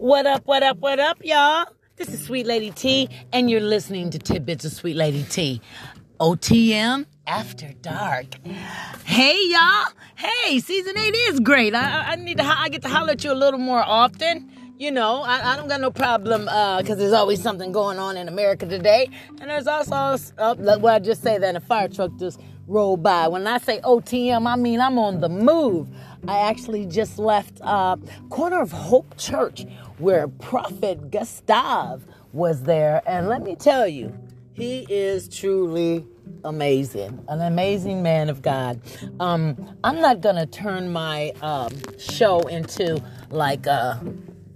What up, what up, what up, y'all? This is Sweet Lady T, and you're listening to Tidbits of Sweet Lady T. OTM After Dark. Hey, y'all. Hey, season eight is great. I, I need to, I get to holler at you a little more often. You know, I, I don't got no problem because uh, there's always something going on in America today. And there's also, uh, well, I just say that a fire truck just rolled by. When I say OTM, I mean I'm on the move. I actually just left uh, corner of Hope Church where Prophet Gustav was there. And let me tell you, he is truly amazing, an amazing man of God. Um, I'm not going to turn my um, show into like uh,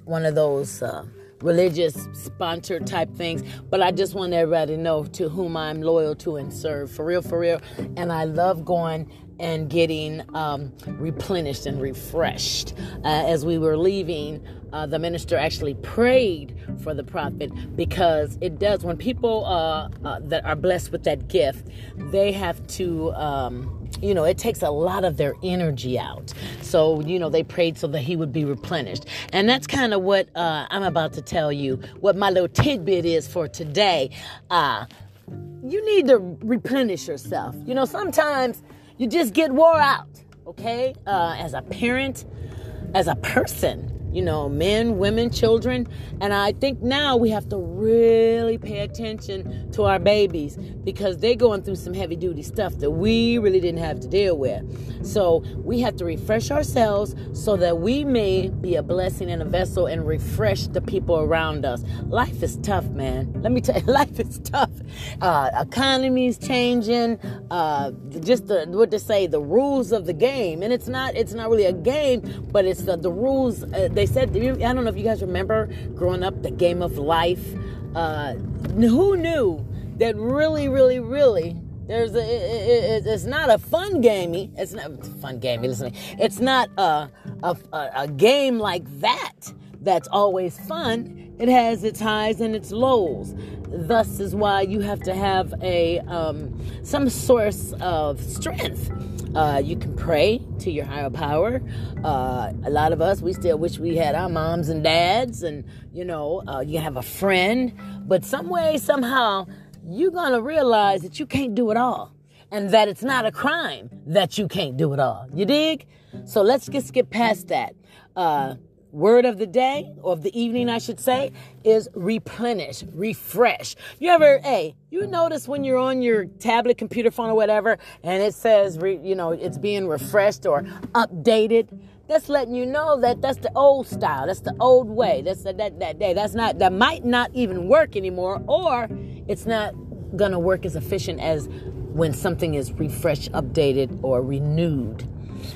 one of those. Uh, religious sponsor type things, but I just want everybody to know to whom I'm loyal to and serve for real, for real. And I love going and getting um, replenished and refreshed. Uh, as we were leaving, uh, the minister actually prayed for the prophet because it does, when people uh, uh that are blessed with that gift, they have to. Um, you know, it takes a lot of their energy out. So, you know, they prayed so that he would be replenished. And that's kind of what uh, I'm about to tell you, what my little tidbit is for today. Uh, you need to replenish yourself. You know, sometimes you just get wore out, okay? Uh, as a parent, as a person, you know, men, women, children. And I think now we have to really pay attention to our babies because they're going through some heavy duty stuff that we really didn't have to deal with. So we have to refresh ourselves so that we may be a blessing and a vessel and refresh the people around us. Life is tough, man. Let me tell you, life is tough. Uh, economy's changing. Uh, just the, what to say, the rules of the game, and it's not it's not really a game, but it's the, the rules. Uh, they said I don't know if you guys remember growing up the game of life. Uh, who knew that really, really, really there's a, it, it, it's not a fun gamey. It's not fun gamey. Listen, it's not a, a, a game like that that's always fun. It has its highs and its lows. Thus is why you have to have a um, some source of strength. Uh, you can pray to your higher power. Uh, a lot of us, we still wish we had our moms and dads, and you know, uh, you have a friend. But some way, somehow, you're to realize that you can't do it all and that it's not a crime that you can't do it all. You dig? So let's just get past that. Word of the day or of the evening, I should say, is replenish, refresh. You ever, hey, you notice when you're on your tablet, computer, phone, or whatever, and it says, re, you know, it's being refreshed or updated. That's letting you know that that's the old style. That's the old way. That's the, that that day. That's not that might not even work anymore, or it's not gonna work as efficient as when something is refreshed, updated, or renewed.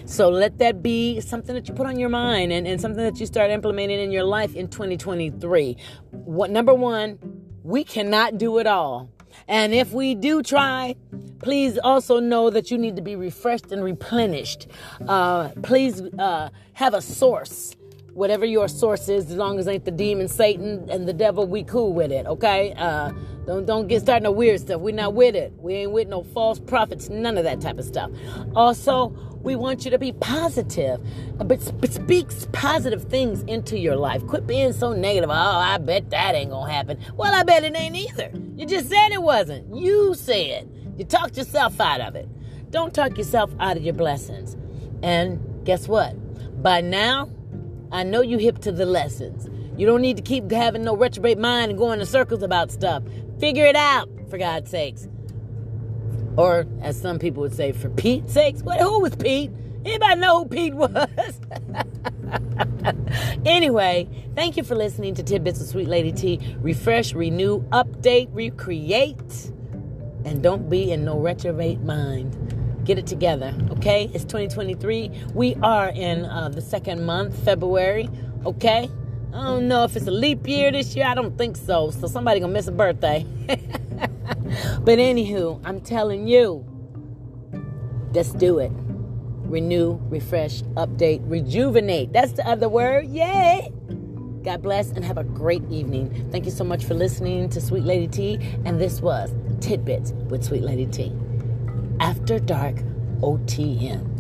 So let that be something that you put on your mind and, and something that you start implementing in your life in 2023. What number one, we cannot do it all. And if we do try, please also know that you need to be refreshed and replenished. Uh, please uh, have a source whatever your source is, as long as ain't the demon Satan and the devil, we cool with it, okay? Uh, don't don't get starting no weird stuff. We're not with it. We ain't with no false prophets, none of that type of stuff. Also, we want you to be positive, but, but speaks positive things into your life. Quit being so negative. Oh, I bet that ain't gonna happen. Well, I bet it ain't either. You just said it wasn't. You said. You talked yourself out of it. Don't talk yourself out of your blessings. And guess what? By now, I know you hip to the lessons. You don't need to keep having no retrograde mind and going in circles about stuff. Figure it out, for God's sakes. Or, as some people would say, for Pete's sakes. What? Who was Pete? Anybody know who Pete was? anyway, thank you for listening to Tidbits of Sweet Lady T. Refresh, renew, update, recreate, and don't be in no retrograde mind. Get it together, okay? It's 2023. We are in uh, the second month, February, okay? I don't know if it's a leap year this year. I don't think so. So somebody gonna miss a birthday. but anywho, I'm telling you, let's do it. Renew, refresh, update, rejuvenate. That's the other word. Yay! God bless and have a great evening. Thank you so much for listening to Sweet Lady T. And this was Tidbits with Sweet Lady T. After Dark OTM.